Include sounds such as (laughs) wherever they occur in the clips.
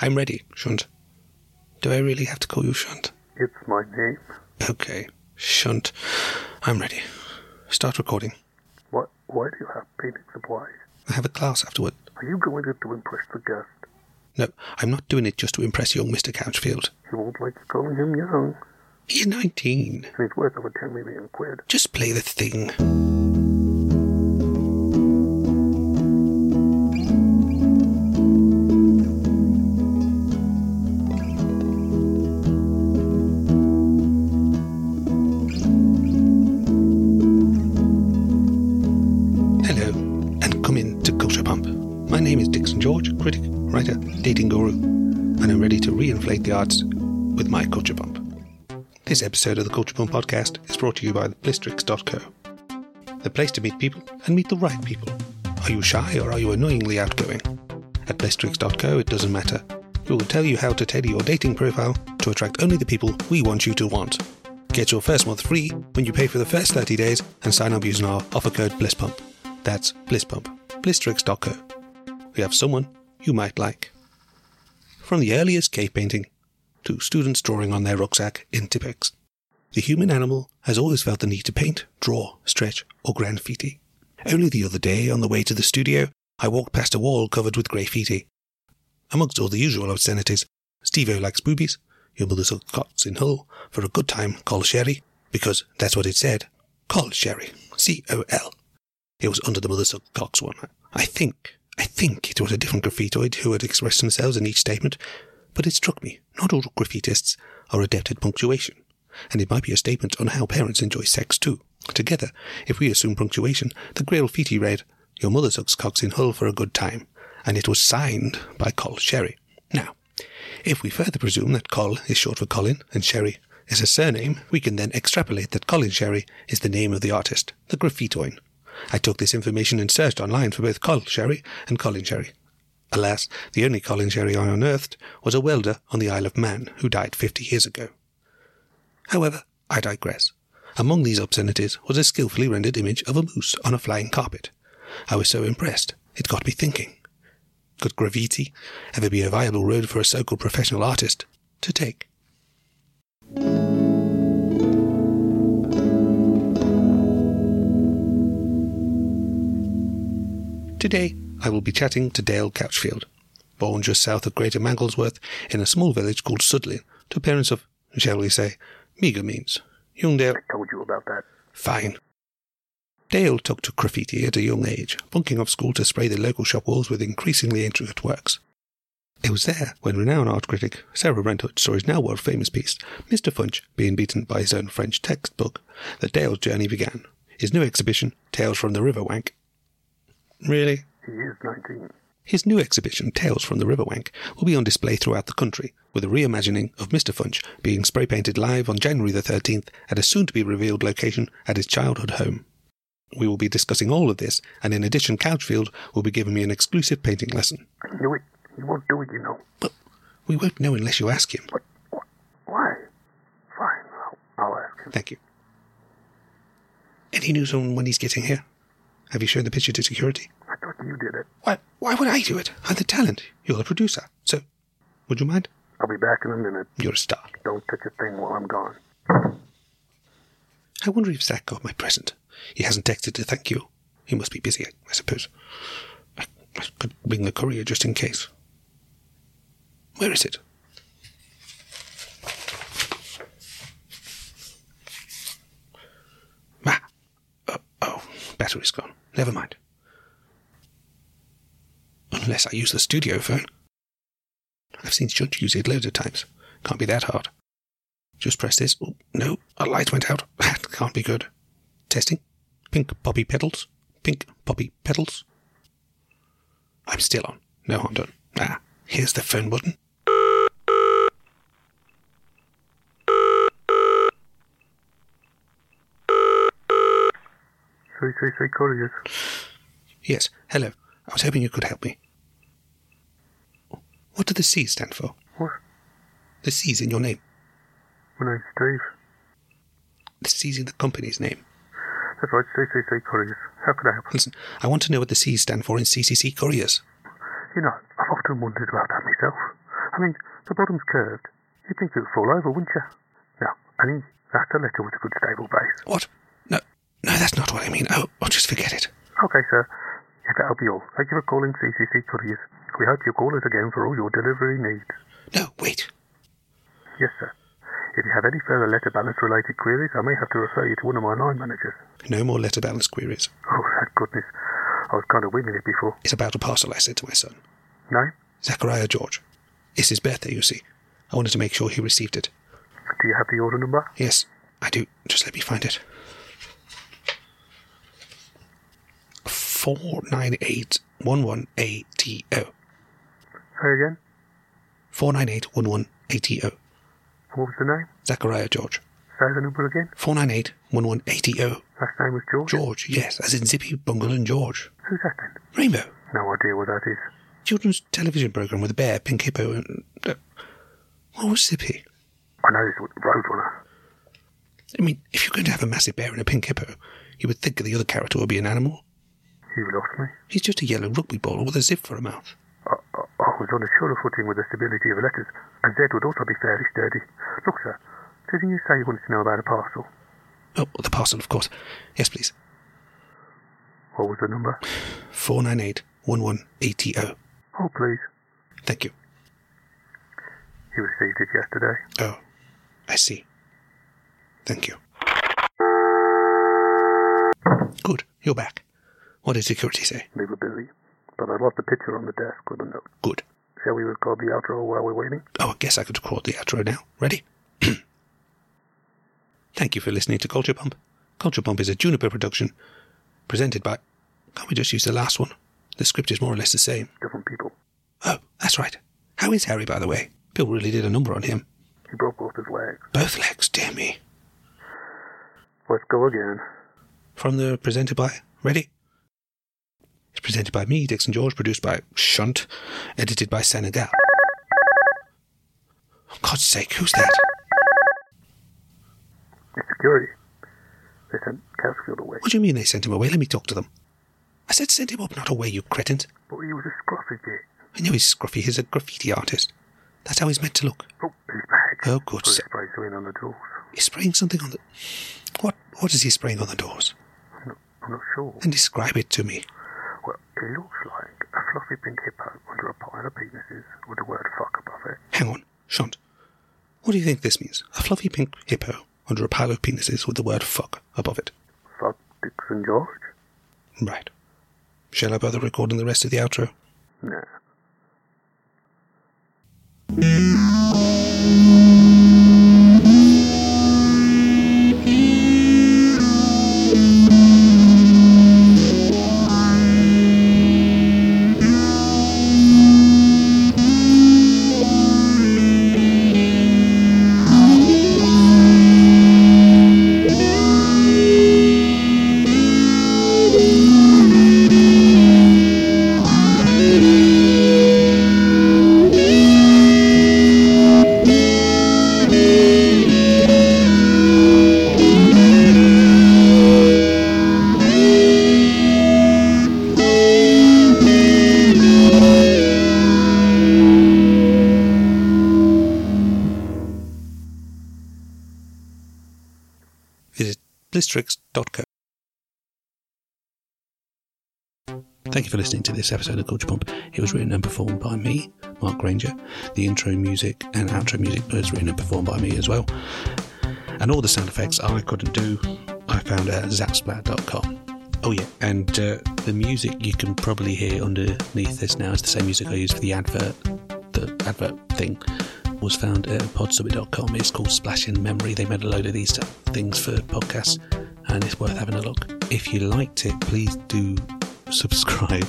I'm ready, Shunt. Do I really have to call you Shunt? It's my name. Okay, Shunt. I'm ready. Start recording. What? Why do you have painting supplies? I have a class afterward. Are you going it to impress the guest? No, I'm not doing it just to impress young Mr. Couchfield. He won't like you calling him young. He's 19. And he's worth over 10 million quid. Just play the thing. Critic, writer, dating guru, and I'm ready to reinflate the arts with my Culture Pump. This episode of the Culture Pump podcast is brought to you by Blistrix.co, the place to meet people and meet the right people. Are you shy or are you annoyingly outgoing? At Blistrix.co, it doesn't matter. We will tell you how to tailor your dating profile to attract only the people we want you to want. Get your first month free when you pay for the first 30 days and sign up using our offer code BLISSPUMP. That's BLISSPUMP. Blistrix.co. We have someone you might like. From the earliest cave painting to students drawing on their rucksack in Tipp-Ex, the human animal has always felt the need to paint, draw, stretch, or graffiti. Only the other day, on the way to the studio, I walked past a wall covered with graffiti. Amongst all the usual obscenities, Steve-O likes boobies, your mother sucked cocks in Hull for a good time, call sherry, because that's what it said. Call sherry. C-O-L. It was under the mother sucked cocks one. I think, I think it was a different graffitoid who had expressed themselves in each statement, but it struck me, not all graffitists are adept at punctuation, and it might be a statement on how parents enjoy sex too. Together, if we assume punctuation, the graffiti read, Your mother sucks cocks in Hull for a good time, and it was signed by Col Sherry. Now, if we further presume that Col is short for Colin and Sherry is a surname, we can then extrapolate that Colin Sherry is the name of the artist, the graffitoin. I took this information and searched online for both Col Sherry and Colin Sherry. Alas, the only Colin Sherry I unearthed was a welder on the Isle of Man who died fifty years ago. However, I digress. Among these obscenities was a skillfully rendered image of a moose on a flying carpet. I was so impressed, it got me thinking. Could graffiti ever be a viable road for a so-called professional artist to take? Today, I will be chatting to Dale Couchfield, born just south of Greater Manglesworth in a small village called Sudley, to parents of, shall we say, meagre means. Young Dale, I told you about that. fine. Dale took to graffiti at a young age, bunking off school to spray the local shop walls with increasingly intricate works. It was there when renowned art critic Sarah Brentwood saw his now world famous piece, Mr. Funch, being beaten by his own French textbook, that Dale's journey began. His new exhibition, Tales from the Riverwank. Really? He is 19. His new exhibition, Tales from the Riverwank, will be on display throughout the country, with a reimagining of Mr. Funch being spray painted live on January the 13th at a soon to be revealed location at his childhood home. We will be discussing all of this, and in addition, Couchfield will be giving me an exclusive painting lesson. I knew it. He won't do it, you know. But we won't know unless you ask him. What? what why? Fine. I'll, I'll ask him. Thank you. Any news on when he's getting here? Have you shown the picture to security? I thought you did it. Why, why would I do it? I'm the talent. You're the producer. So, would you mind? I'll be back in a minute. You're a star. Don't touch a thing while I'm gone. I wonder if Zach got my present. He hasn't texted to thank you. He must be busy, I, suppose. I, I could ring the courier just in case. Where is it? Ah, oh, oh, battery's gone. Never mind. Unless I use the studio phone. I've seen Judge use it loads of times. Can't be that hard. Just press this. Oh, no, a light went out. (laughs) That can't be good. Testing. Pink poppy petals. Pink poppy petals. I'm still on. No harm done. Ah, here's the phone button. Say, couriers. Yes, hello. I was hoping you could help me. What do the C's stand for? What? The C's in your name. My name's Steve. The C's in the company's name. That's right. Say, couriers. How can I help? Listen, I want to know what the C's stand for in CCC Couriers. You know, I've often wondered about that myself. I mean, the bottom's curved. You'd think it would fall over, wouldn't you? Now, Annie, that's a letter with a good stable base. What? No, no, that's not what I mean. I'll just forget it. Okay, sir. That'll be all. Thank you for calling CCC Couriers. We hope you call us again for all your delivery needs. No, wait. Yes, sir. If you have any further letter balance related queries, I may have to refer you to one of my line managers. No more letter balance queries. Oh, thank goodness. I was kind of winging it before. It's about a parcel I sent to my son. No? Zachariah George. It's his birthday, you see. I wanted to make sure he received it. Do you have the order number? Yes, I do. Just let me find it. 49811ATO. Say again. 49811ATO. What was the name? Zachariah George. Say the number again. 49811ATO. Last name was George. George, yes, as in Zippy, Bungle, and George. Who's that then? Rainbow. No idea what that is. Children's television program with a bear, pink hippo, and. Uh, what was Zippy? I know this was the Roadrunner. I mean, if you're going to have a massive bear and a pink hippo, you would think the other character would be an animal. Lost me. He's just a yellow rugby ball with a zip for a mouth. I, I, I was on a surer footing with the stability of the letters, and Z would also be fairly sturdy. Look, sir, didn't you say you wanted to know about a parcel? Oh, the parcel, of course. Yes, please. What was the number? 49811ATO. Oh, please. Thank you. You received it yesterday. Oh, I see. Thank you. Good, you're back. What did security say? They were busy, but I left a picture on the desk with a note. Good. Shall we record the outro while we're waiting? Oh, I guess I could record the outro now. Ready? (clears throat) Thank you for listening to Culture Pump. Culture Pump is a Juniper production presented by. Can't we just use the last one? The script is more or less the same. Different people. Oh, that's right. How is Harry, by the way? Bill really did a number on him. He broke both his legs. Both legs, dear me. Let's go again. From the presented by. Ready? It's presented by me, Dixon George, produced by Shunt, edited by Senegal. God's sake, who's that? It's security. They sent Couchfield away. What do you mean they sent him away? Let me talk to them. I said send him up, not away, you cretins. But he was a scruffy git. I know he's scruffy. He's a graffiti artist. That's how he's meant to look. Oh, he's back. Oh, good. Put his So spray something on the doors. he's spraying something on the. What? What is he spraying on the doors? I'm not, I'm not sure. Then describe it to me. It looks like a fluffy pink hippo under a pile of penises with the word fuck above it. Hang on, Shunt. What do you think this means? A fluffy pink hippo under a pile of penises with the word fuck above it. Fuck Dixon George? Right. Shall I bother recording the rest of the outro? Nah. Visit Thank you for listening to this episode of Culture Pump. It was written and performed by me, Mark Granger. The intro music and outro music was written and performed by me as well. And all the sound effects I couldn't do, I found at zapsplat.com. Oh yeah, and uh, the music you can probably hear underneath this now is the same music I used for the advert. The advert thing was found at podsummit.com. It's called Splash in Memory. They made a load of these things for podcasts, and it's worth having a look. If you liked it, please do subscribe,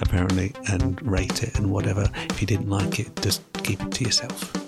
apparently, and rate it and whatever. If you didn't like it, just keep it to yourself.